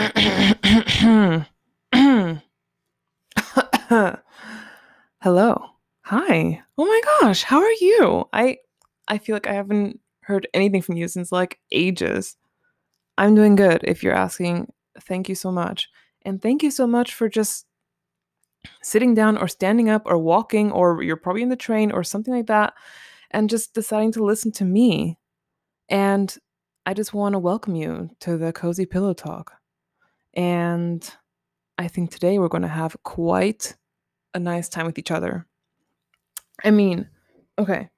Hello. Hi. Oh my gosh, how are you? I I feel like I haven't heard anything from you since like ages. I'm doing good if you're asking. Thank you so much. And thank you so much for just sitting down or standing up or walking or you're probably in the train or something like that and just deciding to listen to me. And I just want to welcome you to the Cozy Pillow Talk. And I think today we're going to have quite a nice time with each other. I mean, okay,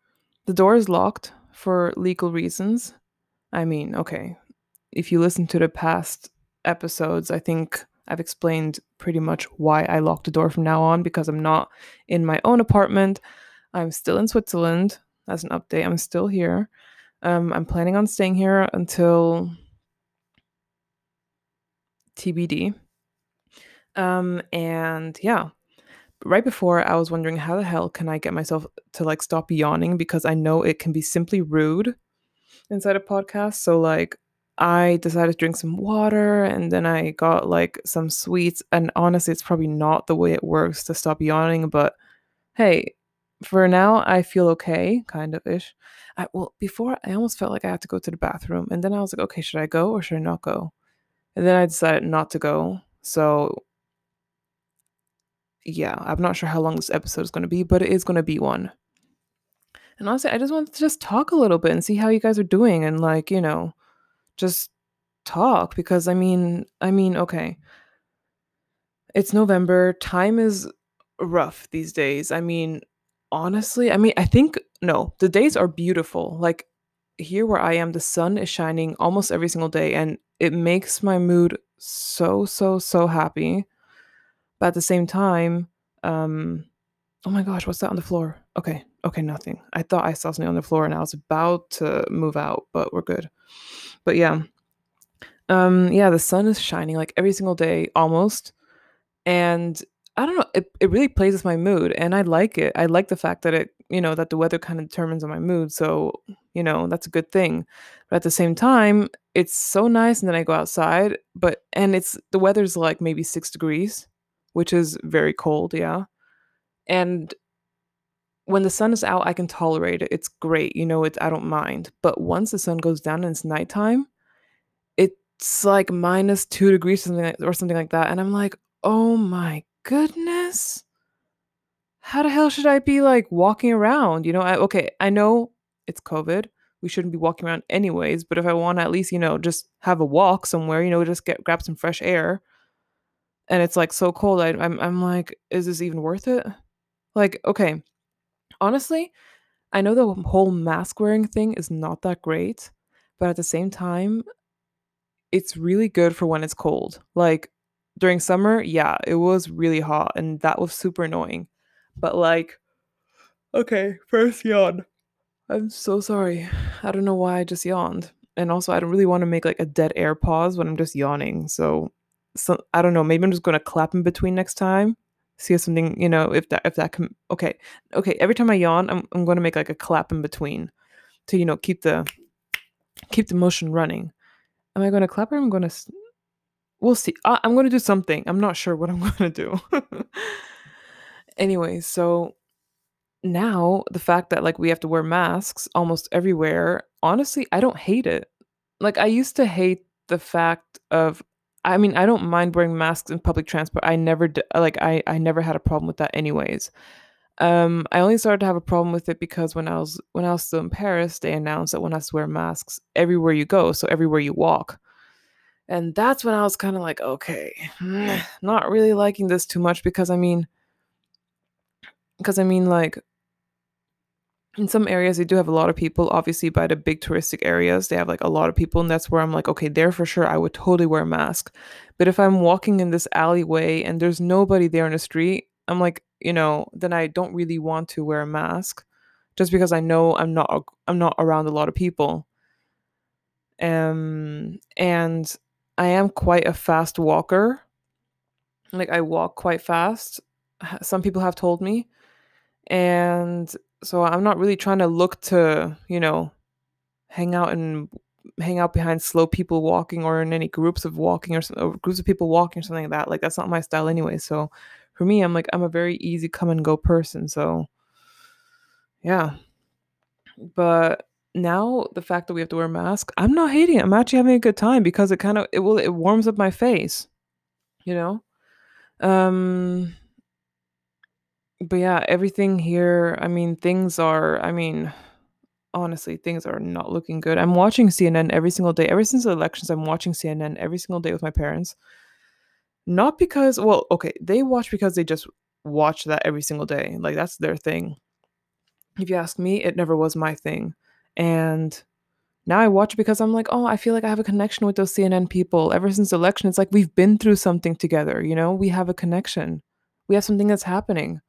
the door is locked for legal reasons. I mean, okay, if you listen to the past episodes, I think I've explained pretty much why I locked the door from now on because I'm not in my own apartment. I'm still in Switzerland. That's an update. I'm still here. Um, I'm planning on staying here until TBD. Um, and yeah, right before I was wondering how the hell can I get myself to like stop yawning because I know it can be simply rude inside a podcast. So like I decided to drink some water and then I got like some sweets and honestly it's probably not the way it works to stop yawning, but hey, for now I feel okay, kind of ish. I, well, before I almost felt like I had to go to the bathroom and then I was like, okay, should I go or should I not go? And then I decided not to go. So yeah, I'm not sure how long this episode is going to be, but it is going to be one. And honestly, I just wanted to just talk a little bit and see how you guys are doing and like, you know, just talk because I mean, I mean, okay. It's November. Time is rough these days. I mean, honestly, I mean, I think no, the days are beautiful. Like here where I am, the sun is shining almost every single day and it makes my mood so so so happy but at the same time, um, oh my gosh, what's that on the floor? Okay, okay, nothing. I thought I saw something on the floor and I was about to move out, but we're good. But yeah, um, yeah, the sun is shining like every single day almost, and I don't know, it, it really plays with my mood, and I like it. I like the fact that it, you know, that the weather kind of determines on my mood. So, you know, that's a good thing. But at the same time, it's so nice, and then I go outside, but and it's the weather's like maybe six degrees which is very cold, yeah. And when the sun is out, I can tolerate it. It's great. You know, it's I don't mind. But once the sun goes down and it's nighttime, it's like minus two degrees something like, or something like that. And I'm like, oh my goodness. How the hell should I be like walking around? You know, I, okay, I know it's COVID. We shouldn't be walking around anyways, but if I want to at least, you know, just have a walk somewhere, you know, just get grab some fresh air, and it's like so cold. I, I'm I'm like, is this even worth it? Like, okay, honestly, I know the whole mask wearing thing is not that great, but at the same time, it's really good for when it's cold. Like during summer, yeah, it was really hot and that was super annoying. But like, okay, first yawn. I'm so sorry. I don't know why I just yawned. And also, I don't really want to make like a dead air pause when I'm just yawning. So so I don't know. Maybe I'm just gonna clap in between next time. See if something, you know, if that if that can. Okay, okay. Every time I yawn, I'm I'm gonna make like a clap in between, to you know keep the keep the motion running. Am I gonna clap or I'm gonna? We'll see. I, I'm gonna do something. I'm not sure what I'm gonna do. anyway, so now the fact that like we have to wear masks almost everywhere, honestly, I don't hate it. Like I used to hate the fact of I mean, I don't mind wearing masks in public transport. I never d- like I I never had a problem with that anyways. Um, I only started to have a problem with it because when I was when I was still in Paris, they announced that one has to wear masks everywhere you go, so everywhere you walk. And that's when I was kind of like, okay, not really liking this too much because I mean because I mean like in some areas they do have a lot of people. Obviously by the big touristic areas they have like a lot of people and that's where i'm like okay there for sure i would totally wear a mask. But if i'm walking in this alleyway and there's nobody there in the street i'm like you know then i don't really want to wear a mask just because i know i'm not i'm not around a lot of people. Um and i am quite a fast walker. Like i walk quite fast some people have told me. And so I'm not really trying to look to, you know, hang out and hang out behind slow people walking or in any groups of walking or, or groups of people walking or something like that. Like that's not my style anyway. So for me, I'm like I'm a very easy come and go person. So yeah. But now the fact that we have to wear a mask, I'm not hating it. I'm actually having a good time because it kind of it will it warms up my face. You know? Um but yeah, everything here, I mean, things are I mean, honestly, things are not looking good. I'm watching CNN every single day. Ever since the elections, I'm watching CNN every single day with my parents. Not because, well, okay, they watch because they just watch that every single day. Like that's their thing. If you ask me, it never was my thing. And now I watch because I'm like, oh, I feel like I have a connection with those CNN people. Ever since the election, it's like we've been through something together, you know? We have a connection. We have something that's happening.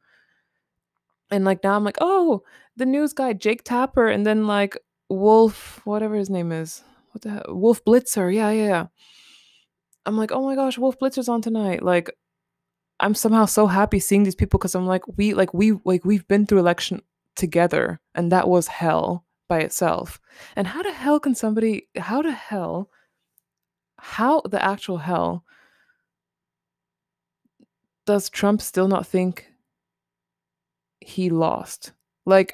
And like now I'm like, oh, the news guy, Jake Tapper, and then like Wolf, whatever his name is. What the hell? Wolf Blitzer. Yeah, yeah, yeah. I'm like, oh my gosh, Wolf Blitzer's on tonight. Like, I'm somehow so happy seeing these people because I'm like, we like we like we've been through election together, and that was hell by itself. And how the hell can somebody how the hell how the actual hell does Trump still not think he lost? Like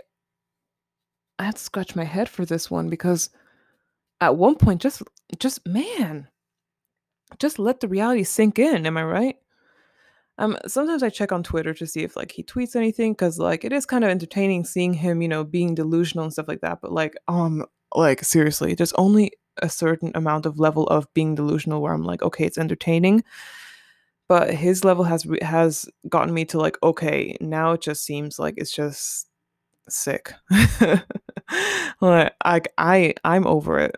I had to scratch my head for this one because at one point just just man just let the reality sink in am i right um sometimes i check on twitter to see if like he tweets anything because like it is kind of entertaining seeing him you know being delusional and stuff like that but like um like seriously there's only a certain amount of level of being delusional where i'm like okay it's entertaining but his level has has gotten me to like okay now it just seems like it's just sick like I, I i'm over it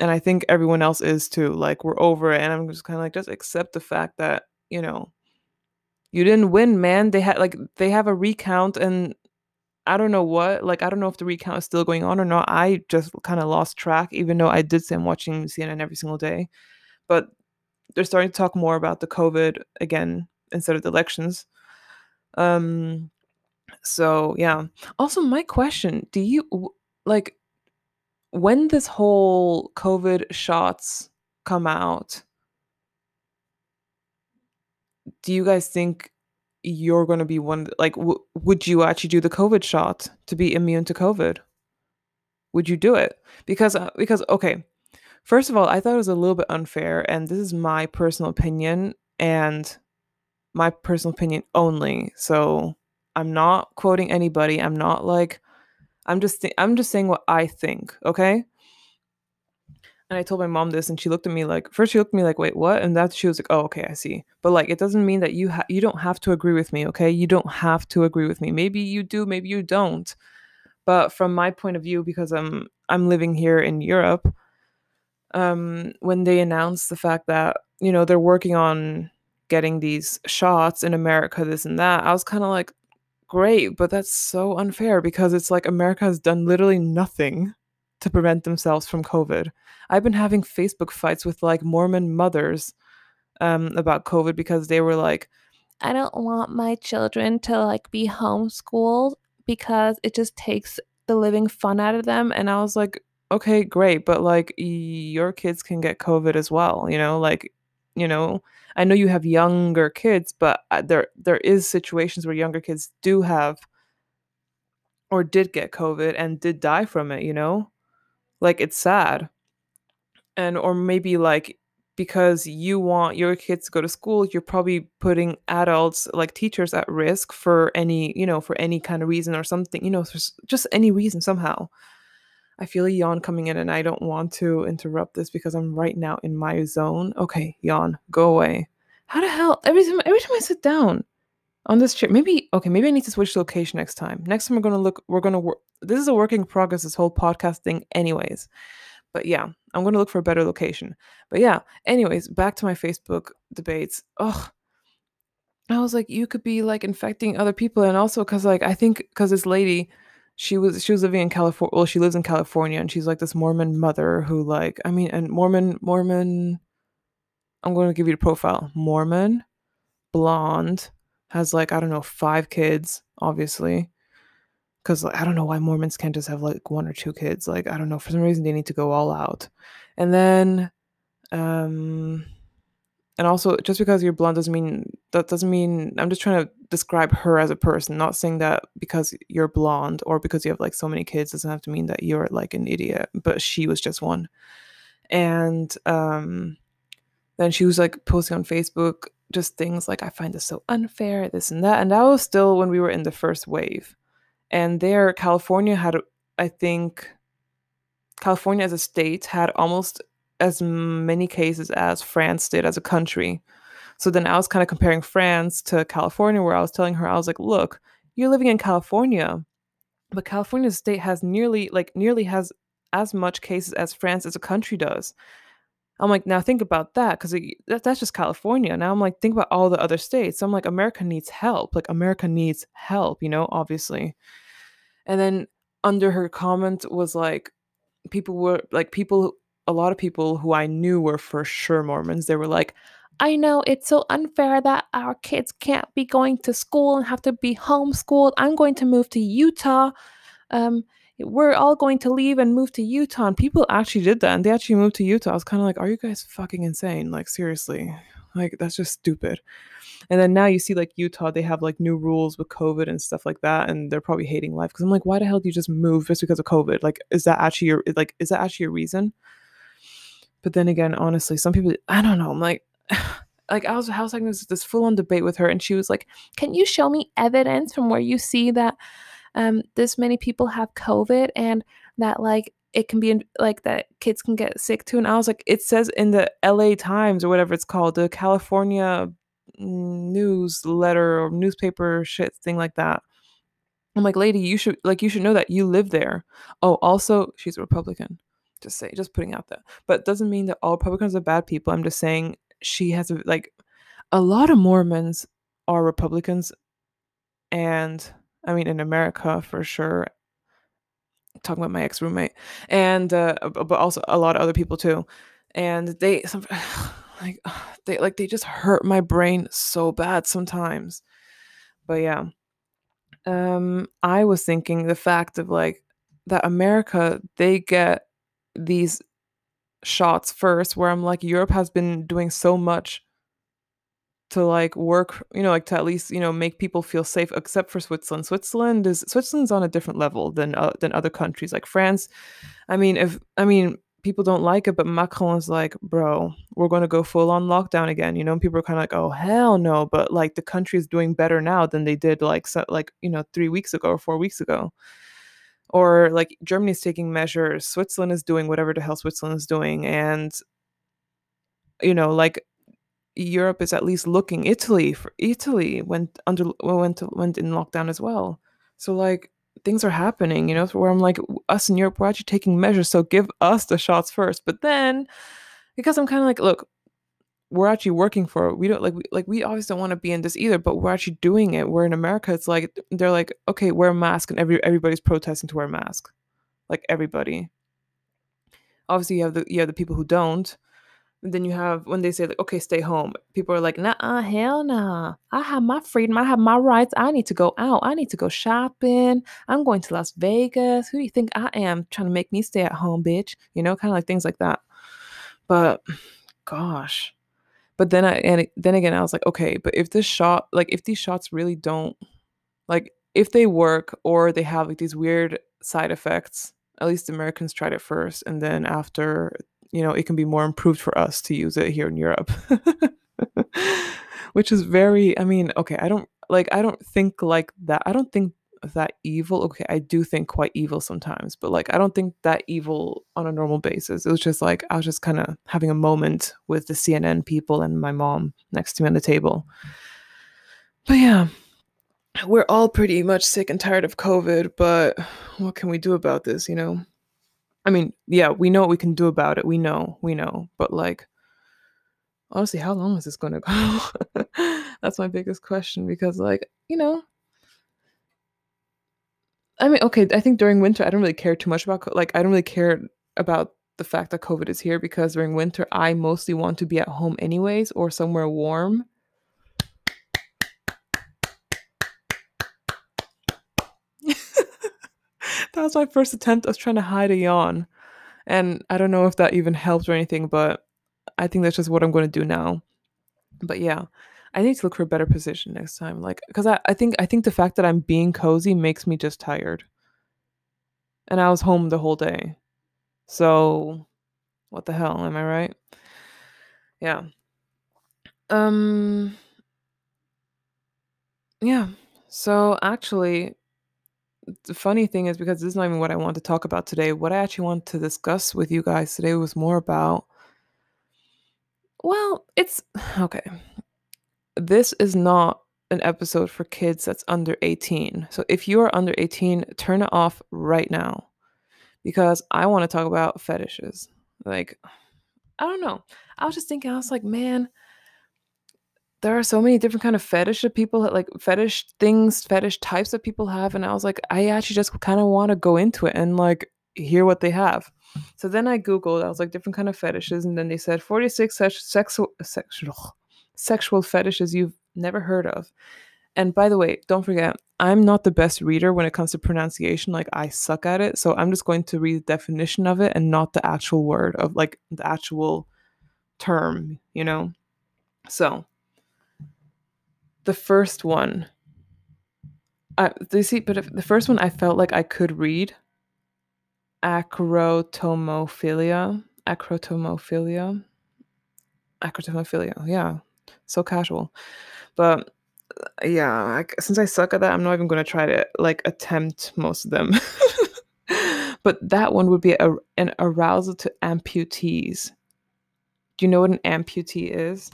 and I think everyone else is too. Like we're over it, and I'm just kind of like just accept the fact that you know you didn't win, man. They had like they have a recount, and I don't know what. Like I don't know if the recount is still going on or not. I just kind of lost track, even though I did say I'm watching CNN every single day. But they're starting to talk more about the COVID again instead of the elections. Um. So yeah. Also, my question: Do you like? when this whole COVID shots come out, do you guys think you're going to be one? Like, w- would you actually do the COVID shot to be immune to COVID? Would you do it? Because, uh, because, okay, first of all, I thought it was a little bit unfair, and this is my personal opinion and my personal opinion only. So I'm not quoting anybody. I'm not like I'm just th- I'm just saying what I think, okay? And I told my mom this, and she looked at me like first she looked at me like, "Wait, what?" And that she was like, "Oh, okay, I see." But like, it doesn't mean that you ha- you don't have to agree with me, okay? You don't have to agree with me. Maybe you do, maybe you don't. But from my point of view, because I'm I'm living here in Europe, um, when they announced the fact that you know they're working on getting these shots in America, this and that, I was kind of like, great, but that's so unfair because it's like America has done literally nothing to prevent themselves from COVID. I've been having Facebook fights with like Mormon mothers um, about COVID because they were like, I don't want my children to like be homeschooled because it just takes the living fun out of them. And I was like, okay, great, but like your kids can get COVID as well, you know, like, you know, I know you have younger kids, but uh, there there is situations where younger kids do have or did get COVID and did die from it, you know? Like it's sad. And or maybe like because you want your kids to go to school, you're probably putting adults like teachers at risk for any, you know, for any kind of reason or something, you know, just any reason somehow. I feel a yawn coming in and I don't want to interrupt this because I'm right now in my zone. Okay, yawn, go away. How the hell every time every time I sit down on this chair, maybe okay, maybe I need to switch location next time. Next time we're gonna look we're gonna work this is a working progress, this whole podcast thing, anyways. But yeah, I'm gonna look for a better location. But yeah, anyways, back to my Facebook debates. Ugh. I was like, you could be like infecting other people, and also because like I think because this lady she was she was living in California. Well, she lives in California, and she's like this Mormon mother who like I mean, and Mormon Mormon. I'm going to give you the profile. Mormon, blonde, has like I don't know five kids, obviously. because like, I don't know why Mormons can't just have like one or two kids. Like I don't know for some reason they need to go all out. And then, um, and also just because you're blonde doesn't mean that doesn't mean I'm just trying to describe her as a person. Not saying that because you're blonde or because you have like so many kids doesn't have to mean that you're like an idiot. But she was just one. And um, then she was like posting on Facebook just things like I find this so unfair, this and that. And that was still when we were in the first wave. And there, California had, I think, California as a state had almost as many cases as France did as a country. So then I was kind of comparing France to California, where I was telling her, I was like, look, you're living in California, but California state has nearly, like, nearly has as much cases as France as a country does. I'm like, now think about that because that, that's just California. Now I'm like, think about all the other states. So I'm like, America needs help. Like, America needs help, you know, obviously. And then under her comment was like, people were like, people, a lot of people who I knew were for sure Mormons. They were like, I know it's so unfair that our kids can't be going to school and have to be homeschooled. I'm going to move to Utah. Um, we're all going to leave and move to Utah. And people actually did that and they actually moved to Utah. I was kind of like, are you guys fucking insane? Like, seriously. Like, that's just stupid. And then now you see like Utah, they have like new rules with COVID and stuff like that. And they're probably hating life. Cause I'm like, why the hell do you just move just because of COVID? Like, is that actually your, like, is that actually a reason? But then again, honestly, some people, I don't know. I'm like, like I was, was having this, this full on debate with her, and she was like, "Can you show me evidence from where you see that um, this many people have COVID and that like it can be like that kids can get sick too. And I was like, it says in the LA Times or whatever it's called, the California newsletter or newspaper shit thing like that. I'm like, lady, you should like you should know that you live there. Oh, also, she's a Republican. Just say, just putting out that. But doesn't mean that all Republicans are bad people. I'm just saying she has a like a lot of Mormons are Republicans and I mean, in America for sure. talking about my ex roommate, and uh, but also a lot of other people too, and they some, like they like they just hurt my brain so bad sometimes. But yeah, um, I was thinking the fact of like that America they get these shots first, where I'm like Europe has been doing so much to like work, you know, like to at least you know make people feel safe. Except for Switzerland, Switzerland is Switzerland's on a different level than uh, than other countries like France. I mean, if I mean people don't like it, but Macron is like, bro, we're going to go full on lockdown again. You know, and people are kind of like, oh hell no, but like the country is doing better now than they did like so, like you know three weeks ago or four weeks ago. Or like Germany's taking measures, Switzerland is doing whatever the hell Switzerland is doing, and you know, like Europe is at least looking. Italy, for Italy went under went went in lockdown as well. So like things are happening, you know, where I'm like us in Europe we're actually taking measures. So give us the shots first. But then because I'm kind of like, look, we're actually working for it. We don't like we, like we obviously don't want to be in this either, but we're actually doing it. We're in America. It's like they're like, okay, wear a mask, and every everybody's protesting to wear a mask, like everybody. Obviously, you have the you have the people who don't, And then you have when they say like, okay, stay home. People are like, nah, hell nah. I have my freedom. I have my rights. I need to go out. I need to go shopping. I'm going to Las Vegas. Who do you think I am trying to make me stay at home, bitch? You know, kind of like things like that. But gosh. But then I and then again I was like, okay, but if this shot like if these shots really don't like if they work or they have like these weird side effects, at least Americans tried it first and then after you know, it can be more improved for us to use it here in Europe. Which is very, I mean, okay, I don't like, I don't think like that. I don't think that evil. Okay, I do think quite evil sometimes, but like, I don't think that evil on a normal basis. It was just like, I was just kind of having a moment with the CNN people and my mom next to me on the table. But yeah, we're all pretty much sick and tired of COVID, but what can we do about this, you know? I mean, yeah, we know what we can do about it. We know, we know. But like, honestly, how long is this going to go? That's my biggest question because, like, you know, I mean, okay, I think during winter, I don't really care too much about, like, I don't really care about the fact that COVID is here because during winter, I mostly want to be at home anyways or somewhere warm. that was my first attempt. I was trying to hide a yawn. And I don't know if that even helped or anything, but I think that's just what I'm going to do now. But yeah, I need to look for a better position next time. Like, because I, I think I think the fact that I'm being cozy makes me just tired. And I was home the whole day. So what the hell, am I right? Yeah. Um yeah. So actually the funny thing is because this is not even what I want to talk about today. What I actually want to discuss with you guys today was more about well, it's okay. This is not an episode for kids that's under 18. So if you are under 18, turn it off right now because I want to talk about fetishes. Like I don't know. I was just thinking I was like, man, there are so many different kind of fetish that people have like fetish things, fetish types that people have, and I was like, I actually just kind of want to go into it and like hear what they have. So then I googled, I was like different kind of fetishes, and then they said 46 such sexual sexual sexual fetishes you've never heard of. And by the way, don't forget, I'm not the best reader when it comes to pronunciation. Like I suck at it, so I'm just going to read the definition of it and not the actual word of like the actual term, you know. So the first one uh, I you see, but the first one I felt like I could read acrotomophilia, acrotomophilia, acrotomophilia. Yeah, so casual. But uh, yeah, since I suck at that, I'm not even to try to like attempt most of them. but that one would be a, an arousal to amputees. Do you know what an amputee is?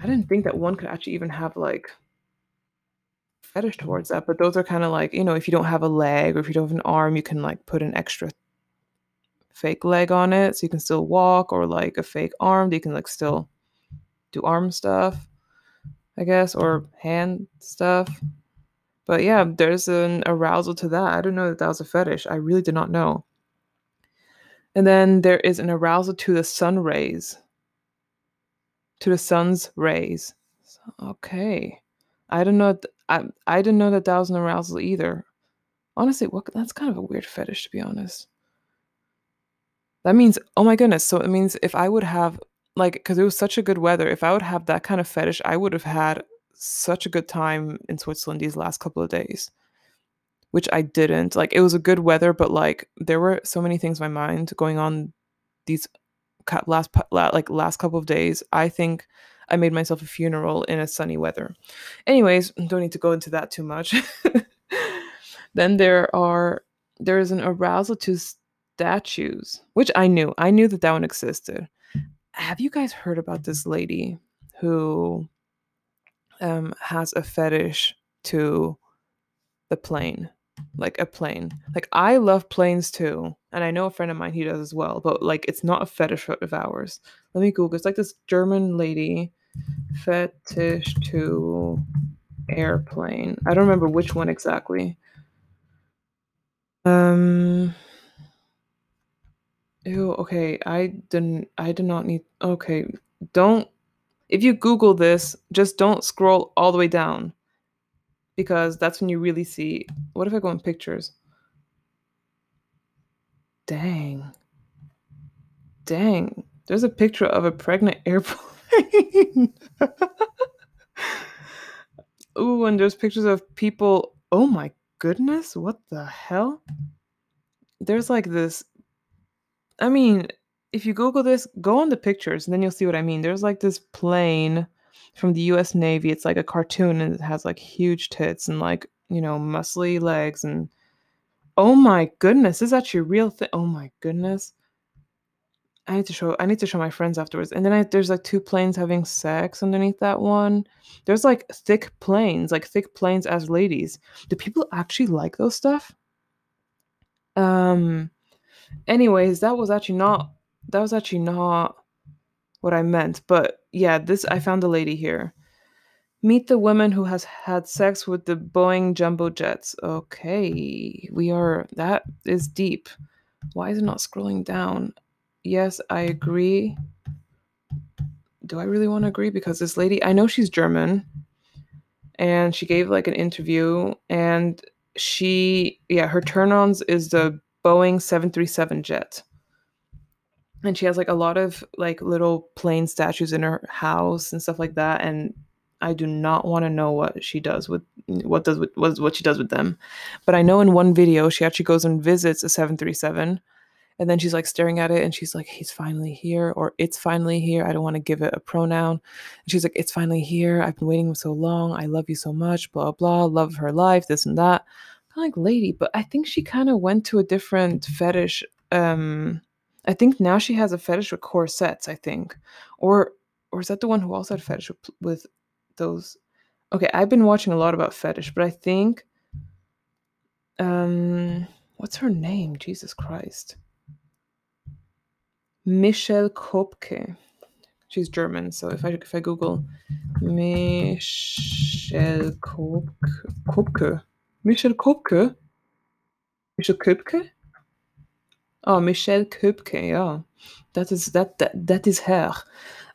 I didn't think that one could actually even have like fetish towards that, but those are kind of like, you know, if you don't have a leg or if you don't have an arm, you can like put an extra fake leg on it so you can still walk or like a fake arm that you can like still do arm stuff, I guess, or hand stuff. But yeah, there's an arousal to that. I don't know that that was a fetish. I really did not know. And then there is an arousal to the sun rays to the sun's rays. Okay. I don't know. Th- I, I didn't know that that was an arousal either. Honestly, what that's kind of a weird fetish to be honest. That means, oh my goodness. So it means if I would have like because it was such a good weather, if I would have that kind of fetish, I would have had such a good time in Switzerland these last couple of days. Which I didn't. Like it was a good weather, but like there were so many things in my mind going on these last like last couple of days, I think I made myself a funeral in a sunny weather. Anyways, don't need to go into that too much. then there are there is an arousal to statues, which I knew. I knew that that one existed. Have you guys heard about this lady who um, has a fetish to the plane? like a plane. Like I love planes too, and I know a friend of mine he does as well. But like it's not a fetish of ours. Let me Google. It's like this German lady fetish to airplane. I don't remember which one exactly. Um. Ew. Okay. I didn't. I did not need. Okay. Don't. If you Google this, just don't scroll all the way down because that's when you really see. What if I go in pictures? Dang. Dang. There's a picture of a pregnant airplane. Ooh, and there's pictures of people. Oh my goodness, what the hell? There's like this. I mean, if you Google this, go on the pictures and then you'll see what I mean. There's like this plane from the US Navy. It's like a cartoon and it has like huge tits and like, you know, muscly legs and oh my goodness, is that your real thing? Oh my goodness. I need to show I need to show my friends afterwards. And then I, there's like two planes having sex underneath that one. There's like thick planes, like thick planes as ladies. Do people actually like those stuff? Um anyways, that was actually not that was actually not what I meant. But yeah, this I found a lady here. Meet the woman who has had sex with the Boeing jumbo jets. Okay, we are that is deep. Why is it not scrolling down? Yes, I agree. Do I really want to agree? Because this lady, I know she's German, and she gave like an interview, and she yeah, her turn-ons is the Boeing 737 jet. And she has like a lot of like little plane statues in her house and stuff like that and I do not want to know what she does with what does with what, what she does with them. But I know in one video she actually goes and visits a 737 and then she's like staring at it and she's like he's finally here or it's finally here. I don't want to give it a pronoun. And she's like it's finally here. I've been waiting so long. I love you so much, blah blah, love her life, this and that. Like lady, but I think she kind of went to a different fetish um I think now she has a fetish with corsets, I think. Or or is that the one who also had fetish with, with those? Okay i've been watching a lot about fetish but i think um what's her name? Jesus christ. Michelle kopke. She's german so if i if i google michelle kopke kopke michelle kopke michelle kopke oh michelle kopke yeah that is that that, that is her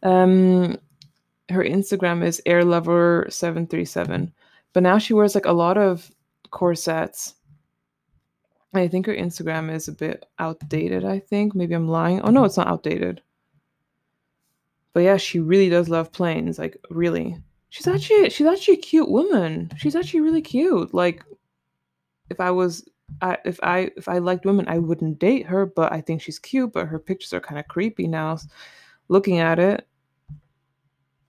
um her Instagram is airlover737. But now she wears like a lot of corsets. I think her Instagram is a bit outdated, I think. Maybe I'm lying. Oh no, it's not outdated. But yeah, she really does love planes, like really. She's actually she's actually a cute woman. She's actually really cute. Like if I was I, if I if I liked women, I wouldn't date her, but I think she's cute, but her pictures are kind of creepy now looking at it.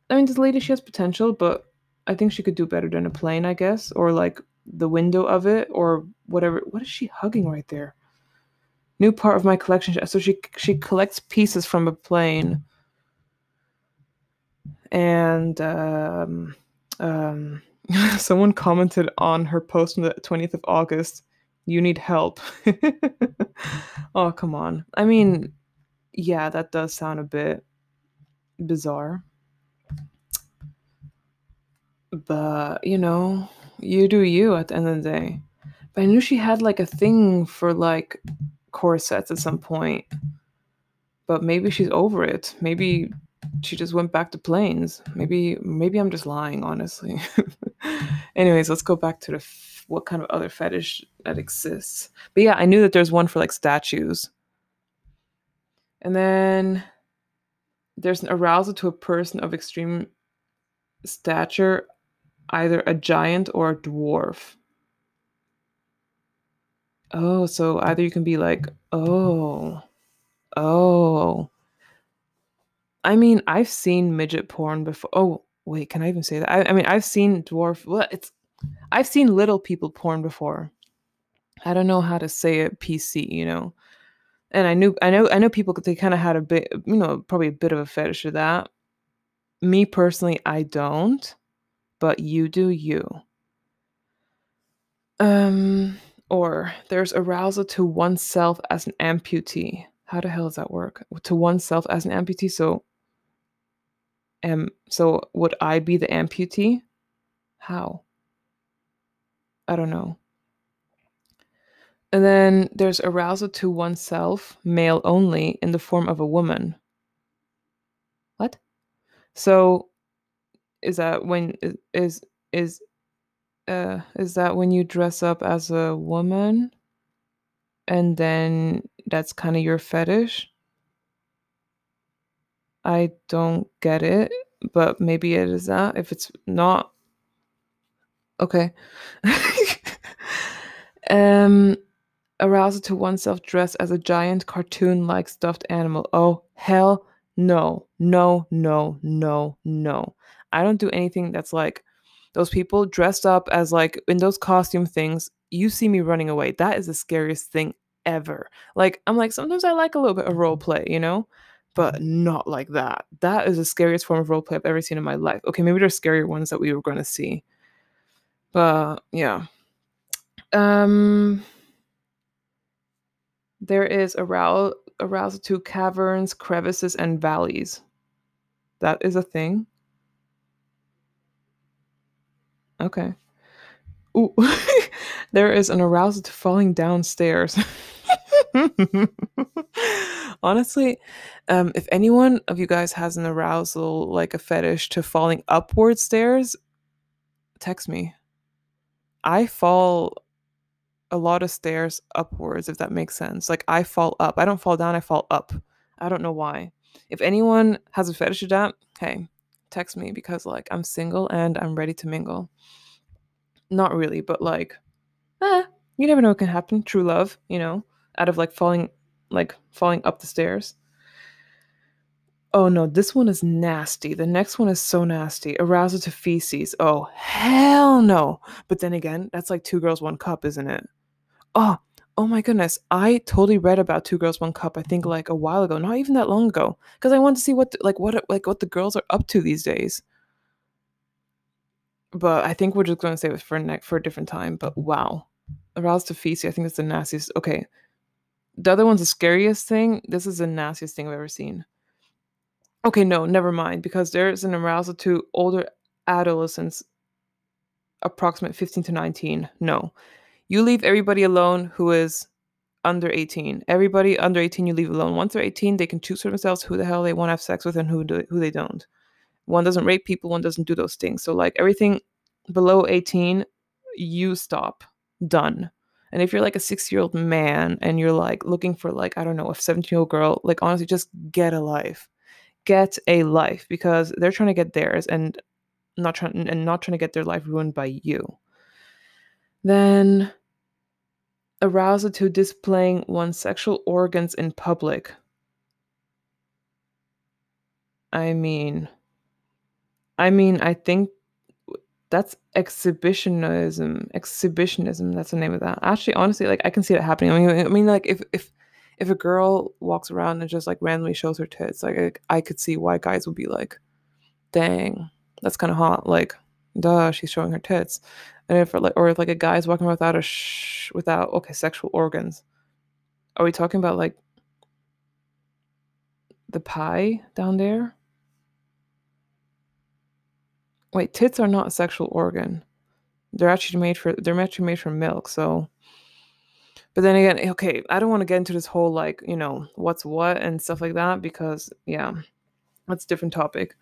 I mean, this lady, she has potential, but I think she could do better than a plane, I guess, or like the window of it, or whatever. What is she hugging right there? New part of my collection. So she she collects pieces from a plane, and um, um, someone commented on her post on the twentieth of August. You need help. oh come on. I mean, yeah, that does sound a bit bizarre but you know, you do you at the end of the day. But I knew she had like a thing for like corsets at some point. But maybe she's over it. Maybe she just went back to planes. Maybe maybe I'm just lying, honestly. Anyways, let's go back to the f- what kind of other fetish that exists. But yeah, I knew that there's one for like statues. And then there's an arousal to a person of extreme stature either a giant or a dwarf. Oh, so either you can be like, oh, oh. I mean, I've seen midget porn before. Oh, wait, can I even say that? I, I mean, I've seen dwarf. Well, it's, I've seen little people porn before. I don't know how to say it PC, you know. And I knew, I know, I know people. They kind of had a bit, you know, probably a bit of a fetish of that. Me personally, I don't but you do you. Um, or there's arousal to oneself as an amputee. How the hell does that work? To oneself as an amputee. So, um, so would I be the amputee? How? I don't know. And then there's arousal to oneself, male only, in the form of a woman. What? So is that when is is uh is that when you dress up as a woman and then that's kind of your fetish i don't get it but maybe it is that if it's not okay um arousal to oneself dressed as a giant cartoon like stuffed animal oh hell no no no no no I don't do anything that's like those people dressed up as like in those costume things. You see me running away. That is the scariest thing ever. Like, I'm like, sometimes I like a little bit of role play, you know? But not like that. That is the scariest form of role play I've ever seen in my life. Okay, maybe there's scarier ones that we were gonna see. But yeah. Um there is arousal arousal to caverns, crevices, and valleys. That is a thing. Okay. Ooh, there is an arousal to falling downstairs. Honestly, um, if anyone of you guys has an arousal, like a fetish to falling upward stairs, text me. I fall a lot of stairs upwards, if that makes sense. Like I fall up. I don't fall down, I fall up. I don't know why. If anyone has a fetish of that, hey, text me because like I'm single and I'm ready to mingle. Not really, but like, eh, you never know what can happen. True love, you know, out of like falling, like falling up the stairs. Oh no, this one is nasty. The next one is so nasty. Arousal to feces. Oh, hell no. But then again, that's like two girls, one cup, isn't it? Oh, oh my goodness. I totally read about two girls, one cup, I think like a while ago, not even that long ago. Because I wanted to see what like what like what the girls are up to these days. But I think we're just gonna save it for next for a different time. But wow. Arousal to feces, I think that's the nastiest. Okay. The other one's the scariest thing. This is the nastiest thing I've ever seen. Okay, no, never mind, because there's an arousal to older adolescents, approximate 15 to 19. No. You leave everybody alone who is under 18. Everybody under 18 you leave alone. Once they're 18, they can choose for themselves who the hell they want to have sex with and who do, who they don't. One doesn't rape people, one doesn't do those things. So like everything below 18, you stop. Done. And if you're like a 6-year-old man and you're like looking for like I don't know, a 17-year-old girl, like honestly just get a life get a life because they're trying to get theirs and not trying and not trying to get their life ruined by you. Then arousal to displaying one's sexual organs in public. I mean I mean I think that's exhibitionism. Exhibitionism, that's the name of that. Actually, honestly, like I can see it happening. I mean, I mean, like if if if a girl walks around and just like randomly shows her tits, like I, I could see why guys would be like, "Dang, that's kind of hot." Like, duh, she's showing her tits. And if like, or if like a guy's walking without a sh, without okay sexual organs, are we talking about like the pie down there? Wait, tits are not a sexual organ. They're actually made for they're actually made from milk, so but then again, okay, I don't want to get into this whole like, you know, what's what and stuff like that because yeah, that's a different topic.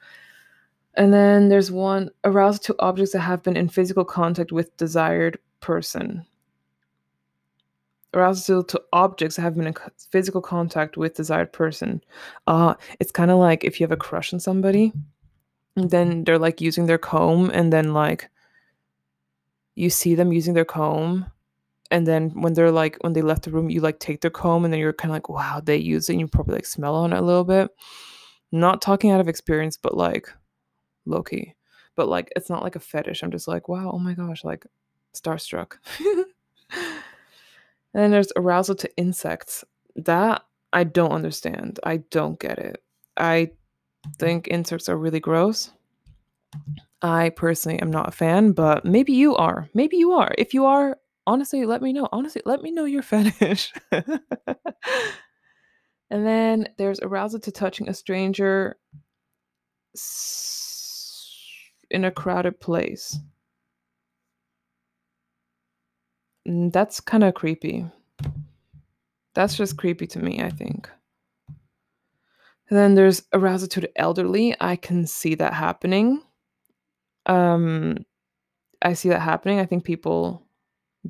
And then there's one arousal to objects that have been in physical contact with desired person. Arousal to objects that have been in physical contact with desired person. Uh, it's kind of like if you have a crush on somebody, then they're like using their comb, and then like you see them using their comb, and then when they're like when they left the room you like take their comb and then you're kind of like wow they use it and you probably like smell on it a little bit. Not talking out of experience but like low key but like it's not like a fetish. I'm just like wow oh my gosh like starstruck. And then there's arousal to insects. That i don't understand. I don't get it. I think insects are really gross I personally am not a fan, but maybe you are. Maybe you are. If you are, honestly, let me know. Honestly, let me know your fetish. and then there's arousal to touching a stranger in a crowded place. Mm, that's kind of creepy. That's just creepy to me, I think. Then there's arousal to the elderly. I can see that happening. Um, I see that happening. I think people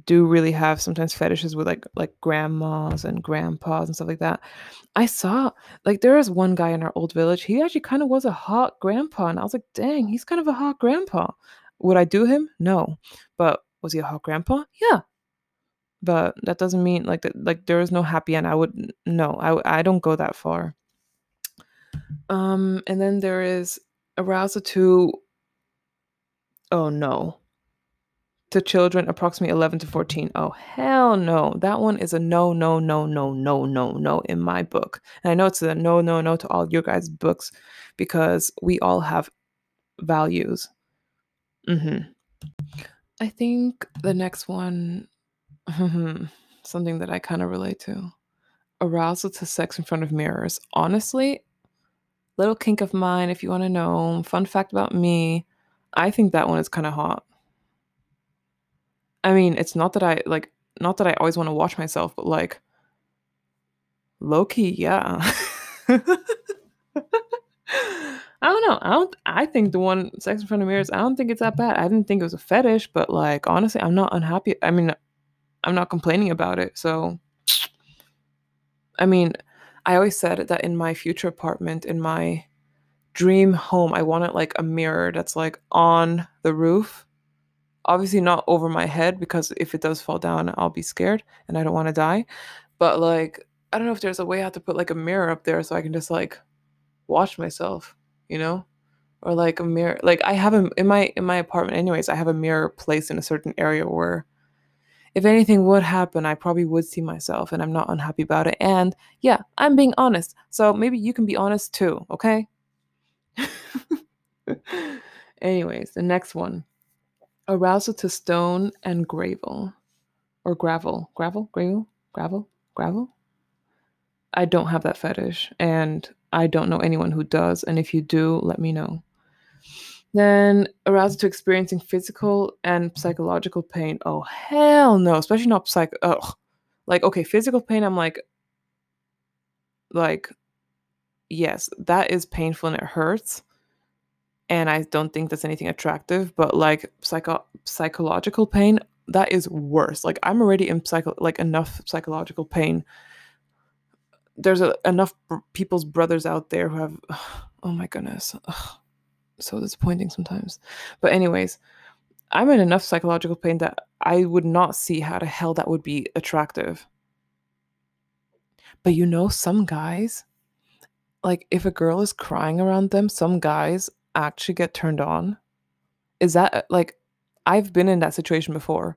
do really have sometimes fetishes with like like grandmas and grandpas and stuff like that. I saw like there was one guy in our old village. He actually kind of was a hot grandpa, and I was like, dang, he's kind of a hot grandpa. Would I do him? No, but was he a hot grandpa? Yeah. But that doesn't mean like that. Like there is no happy end. I would no. I I don't go that far. Um, and then there is arousal to. Oh no to children approximately 11 to 14. Oh, hell no. That one is a no, no, no, no, no, no, no in my book. And I know it's a no, no, no to all your guys' books because we all have values. Mm-hmm. I think the next one, something that I kind of relate to arousal to sex in front of mirrors. Honestly, little kink of mine, if you want to know, fun fact about me, I think that one is kind of hot. I mean, it's not that I like not that I always want to watch myself, but like low key, yeah. I don't know. I don't I think the one sex in front of mirrors, I don't think it's that bad. I didn't think it was a fetish, but like honestly, I'm not unhappy. I mean, I'm not complaining about it. So, I mean, I always said that in my future apartment, in my dream home, I wanted like a mirror that's like on the roof. Obviously, not over my head because if it does fall down, I'll be scared and I don't want to die. But like, I don't know if there's a way I have to put like a mirror up there so I can just like watch myself, you know? Or like a mirror like I have a in my in my apartment anyways, I have a mirror placed in a certain area where if anything would happen, I probably would see myself and I'm not unhappy about it. And yeah, I'm being honest. So maybe you can be honest too, okay? anyways, the next one. Arousal to stone and gravel. Or gravel. Gravel? Gravel? Gravel? Gravel? I don't have that fetish and I don't know anyone who does. And if you do, let me know. Then aroused to experiencing physical and psychological pain. Oh hell no, especially not psych. Ugh. Like okay, physical pain. I'm like, like, yes, that is painful and it hurts, and I don't think that's anything attractive. But like psycho psychological pain, that is worse. Like I'm already in psycho like enough psychological pain. There's a, enough people's brothers out there who have. Oh my goodness. Ugh so disappointing sometimes. But anyways, I'm in enough psychological pain that I would not see how the hell that would be attractive. But you know, some guys, like if a girl is crying around them, some guys actually get turned on. Is that uh, like, I've been in that situation before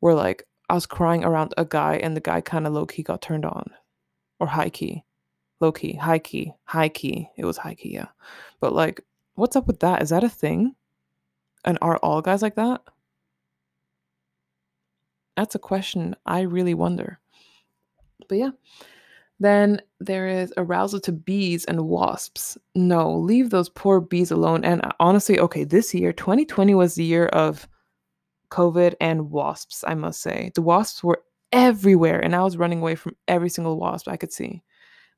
where like I was crying around a guy and the guy kind of low key got turned on or high key low key, high key, high key. It was high key, yeah. But like, what's up with that? Is that a thing? And are all guys like that? That's a question I really wonder. But yeah. Then there is arousal to bees and wasps. No, leave those poor bees alone. And uh, honestly, okay, this year, 2020 was the year of COVID and wasps, I must say. The wasps were everywhere, and I was running away from every single wasp I could see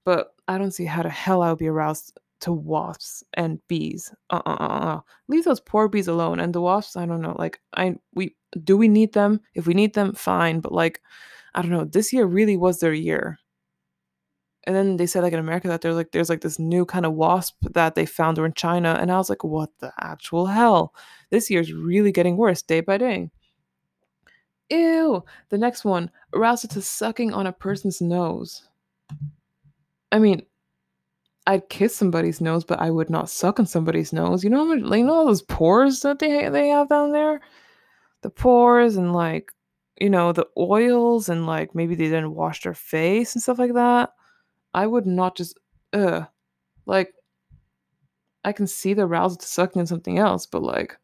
but I don't see how the hell I would be aroused to wasps and bees. Uh uh uh uh. Leave those poor bees alone. And the wasps, I don't know. Like I we do we need them? If we need them, fine. But like, I don't know. This year really was their year. And then they said like in America that there's like there's like this new kind of wasp that they found or in China. And I was like, what the actual hell? This year's really getting worse day by day. Ew. The next one, arousal to sucking on a person's nose. I mean, I'd kiss somebody's nose, but I would not suck on somebody's nose. You know, how much, you know all those pores that they they have down there, the pores and like, you know, the oils and like maybe they didn't wash their face and stuff like that. I would not just, uh, like, I can see the arousal to sucking on something else, but like,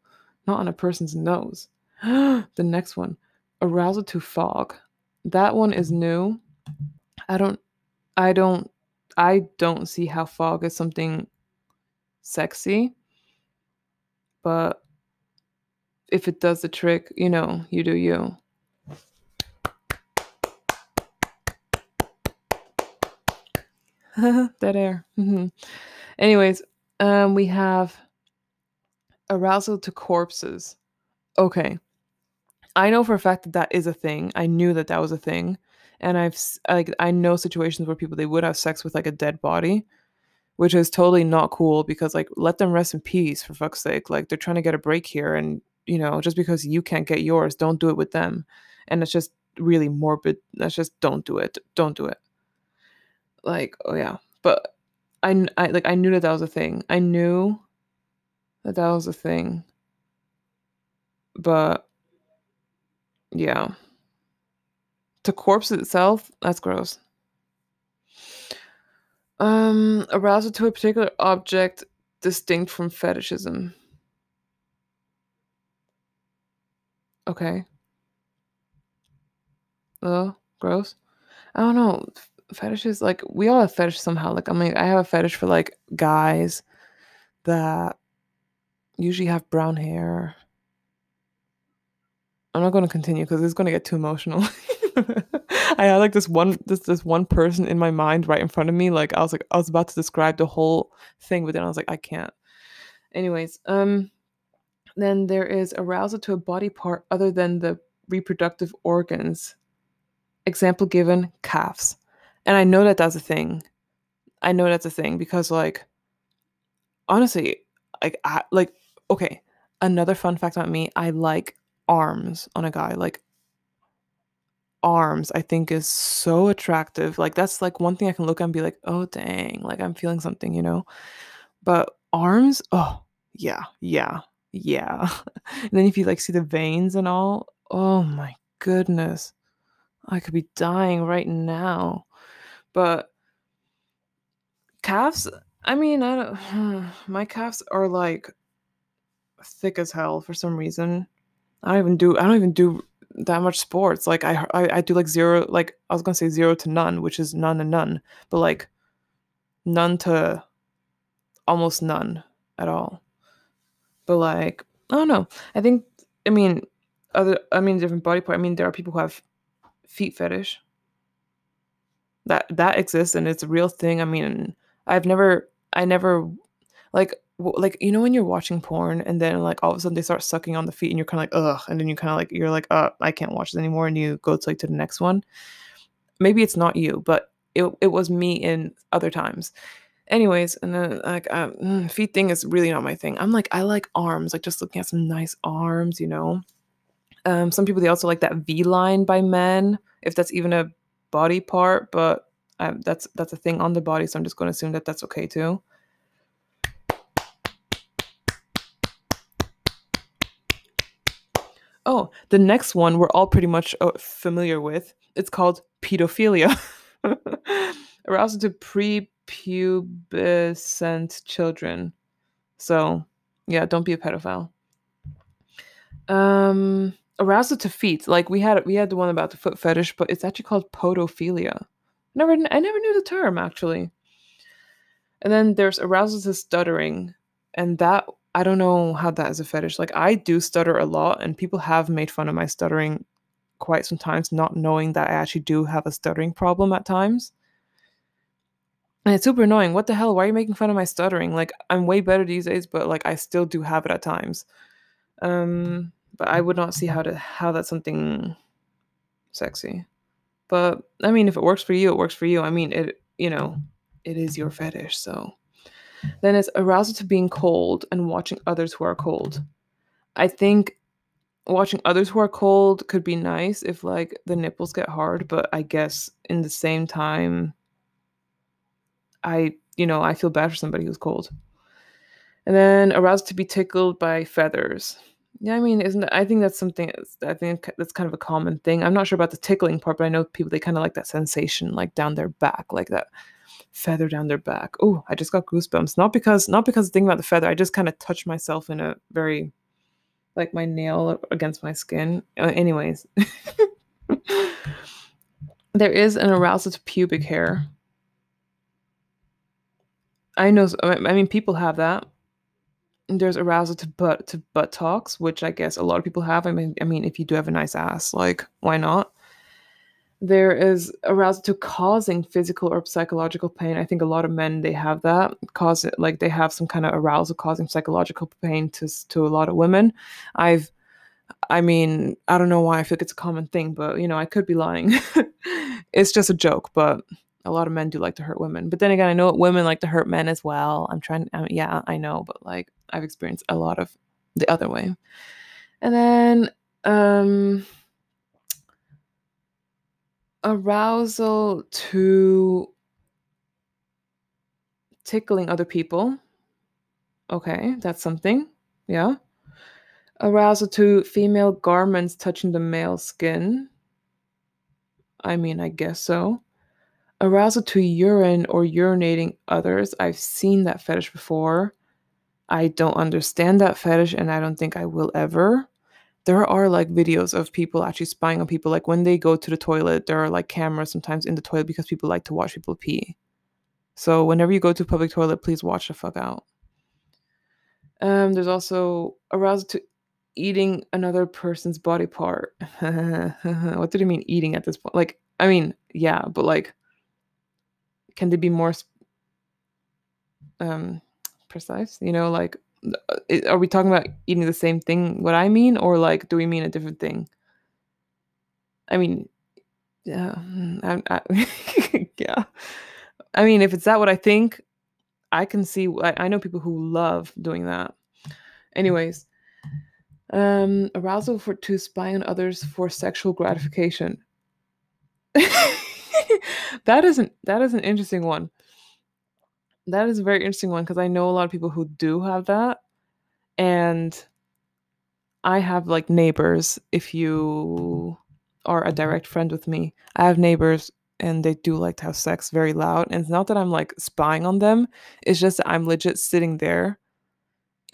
not on a person's nose. the next one, arousal to fog. That one is new. I don't, I don't I don't see how fog is something sexy. But if it does the trick, you know, you do you. Dead air. Mm-hmm. Anyways, um, we have arousal to corpses. Okay. I know for a fact that that is a thing. I knew that that was a thing and I've like I know situations where people they would have sex with like a dead body, which is totally not cool because like let them rest in peace for fuck's sake. Like they're trying to get a break here, and you know just because you can't get yours, don't do it with them. And it's just really morbid. That's just don't do it. Don't do it. Like oh yeah, but I I like I knew that that was a thing. I knew that that was a thing. But yeah to corpse itself, that's gross. Um, arousal to a particular object distinct from fetishism. Okay. Oh, gross. I don't know. Fetishes, like, we all have fetish somehow. Like, I mean, I have a fetish for, like, guys that usually have brown hair. I'm not going to continue because it's going to get too emotional. I had like this one this this one person in my mind right in front of me. Like I was like I was about to describe the whole thing, but then I was like I can't. Anyways, um, then there is arousal to a body part other than the reproductive organs. Example given calves. And I know that that's a thing. I know that's a thing because, like, honestly, like, I, like, okay, another fun fact about me I like arms on a guy. Like, arms, I think, is so attractive. Like, that's like one thing I can look at and be like, oh, dang, like, I'm feeling something, you know? But arms, oh, yeah, yeah, yeah. and then if you like see the veins and all, oh my goodness. I could be dying right now. But calves, I mean, I don't my calves are like thick as hell for some reason. I don't even do I don't even do that much sports. Like I I, I do like zero like I was gonna say zero to none, which is none and none, but like none to almost none at all. But like I don't know. I think I mean other I mean different body part. I mean there are people who have feet fetish. That that exists and it's a real thing. I mean, I've never I never like like you know when you're watching porn and then like all of a sudden they start sucking on the feet and you're kind of like ugh and then you kind of like you're like uh I can't watch this anymore and you go to like to the next one. Maybe it's not you, but it it was me in other times. Anyways, and then like um, feet thing is really not my thing. I'm like I like arms, like just looking at some nice arms, you know. Um, some people they also like that V line by men, if that's even a body part, but um, that's that's a thing on the body, so I'm just going to assume that that's okay too. Oh, the next one we're all pretty much uh, familiar with. It's called pedophilia. Arousal to prepubescent children. So, yeah, don't be a pedophile. Um, arousal to feet. Like we had we had the one about the foot fetish, but it's actually called podophilia. Never I never knew the term actually. And then there's arousal to stuttering, and that I don't know how that is a fetish. Like I do stutter a lot, and people have made fun of my stuttering quite sometimes, not knowing that I actually do have a stuttering problem at times. And it's super annoying. What the hell? Why are you making fun of my stuttering? Like I'm way better these days, but like I still do have it at times. Um, but I would not see how to how that's something sexy. But I mean, if it works for you, it works for you. I mean, it you know, it is your fetish, so then it's arousal to being cold and watching others who are cold. I think watching others who are cold could be nice if like the nipples get hard, but I guess in the same time I, you know, I feel bad for somebody who's cold. And then aroused to be tickled by feathers. Yeah, I mean, isn't that, I think that's something I think that's kind of a common thing. I'm not sure about the tickling part, but I know people they kind of like that sensation like down their back, like that feather down their back. Oh, I just got goosebumps. Not because not because the thing about the feather. I just kind of touched myself in a very like my nail against my skin. Uh, anyways, there is an arousal to pubic hair. I know. I mean, people have that. There's arousal to butt to butt talks, which I guess a lot of people have. I mean, I mean, if you do have a nice ass, like why not? There is arousal to causing physical or psychological pain. I think a lot of men they have that cause it like they have some kind of arousal causing psychological pain to to a lot of women. I've I mean, I don't know why I feel like it's a common thing, but you know, I could be lying. it's just a joke, but a lot of men do like to hurt women. But then again, I know women like to hurt men as well. I'm trying, I mean, yeah, I know, but like I've experienced a lot of the other way. And then, um, arousal to tickling other people. Okay, that's something. Yeah. Arousal to female garments touching the male skin. I mean, I guess so. Arousal to urine or urinating others. I've seen that fetish before. I don't understand that fetish and I don't think I will ever there are like videos of people actually spying on people. Like when they go to the toilet, there are like cameras sometimes in the toilet because people like to watch people pee. So whenever you go to a public toilet, please watch the fuck out. Um, there's also arousal to eating another person's body part. what did he mean eating at this point? Like, I mean, yeah, but like, can they be more um precise? You know, like are we talking about eating the same thing what i mean or like do we mean a different thing I mean, yeah, mm, I'm, I, yeah. I mean, if it's that what I think, I can see. I, I know people who love doing that. Anyways, um, arousal for to spy on others for sexual gratification. that isn't that is an interesting one. That is a very interesting one because I know a lot of people who do have that, and I have like neighbors. If you are a mm-hmm. direct friend with me, I have neighbors and they do like to have sex very loud. And it's not that I'm like spying on them, it's just that I'm legit sitting there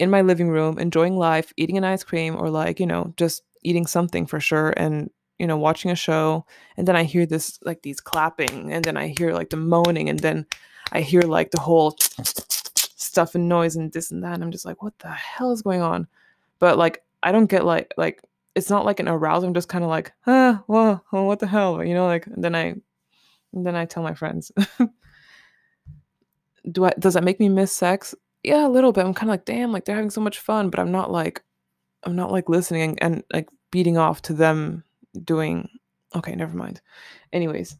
in my living room, enjoying life, eating an ice cream or like, you know, just eating something for sure and, you know, watching a show. And then I hear this like these clapping and then I hear like the moaning and then I hear like the whole stuff and noise and this and that. And I'm just like, what the hell is going on? But like, I don't get like, like, it's not like an arousal. I'm just kind of like, ah, well, what the hell, you know, like, then I then I tell my friends. Do I does that make me miss sex? Yeah, a little bit. I'm kind of like, damn, like they're having so much fun, but I'm not like I'm not like listening and, and like beating off to them doing okay, never mind. Anyways.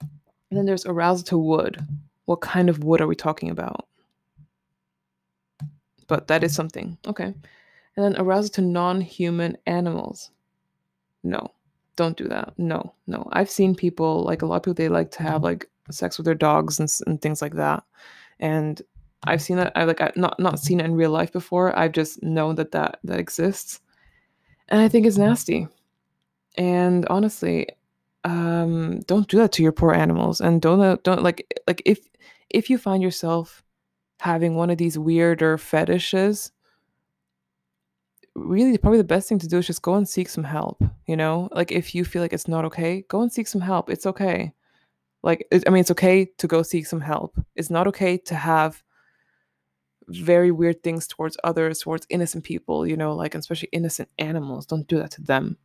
And then there's arousal to wood. What kind of wood are we talking about? But that is something. Okay. And then arousal to non-human animals. No don't do that. No, no. I've seen people like a lot of people they like to have like sex with their dogs and, and things like that, and I've seen that. I like I not not seen it in real life before. I've just known that that that exists, and I think it's nasty. And honestly, um, don't do that to your poor animals, and don't don't like like if if you find yourself having one of these weirder fetishes really probably the best thing to do is just go and seek some help you know? Like if you feel like it's not okay go and seek some help. It's okay. Like i mean it's okay to go seek some help. It's not okay to have very weird things towards others towards innocent people you know like especially innocent animals. Don't do that to them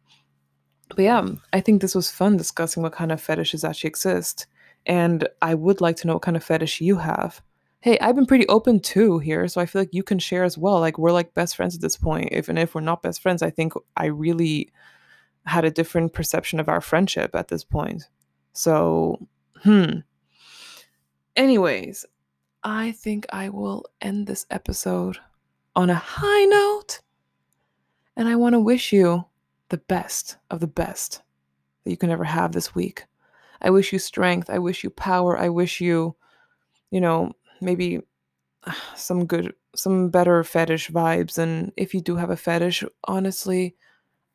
but yeah i think this was fun discussing what kind of fetishes actually exist and i would like to know what kind of fetish you have hey, I've been pretty open too here, so I feel like you can share as well. Like we're like best friends at this point. Even if we're not best friends, I think I really had a different perception of our friendship at this point. So, hmm. Anyways, I think I will end this episode on a high note. And I want to wish you the best of the best that you can ever have this week. I wish you strength. I wish you power. I wish you, you know, maybe some good some better fetish vibes and if you do have a fetish honestly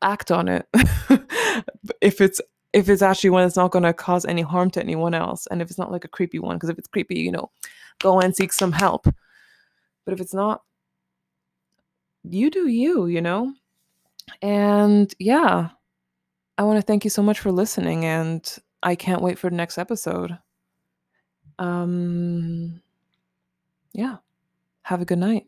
act on it if it's if it's actually one that's not going to cause any harm to anyone else and if it's not like a creepy one because if it's creepy you know go and seek some help but if it's not you do you you know and yeah i want to thank you so much for listening and i can't wait for the next episode um yeah. Have a good night.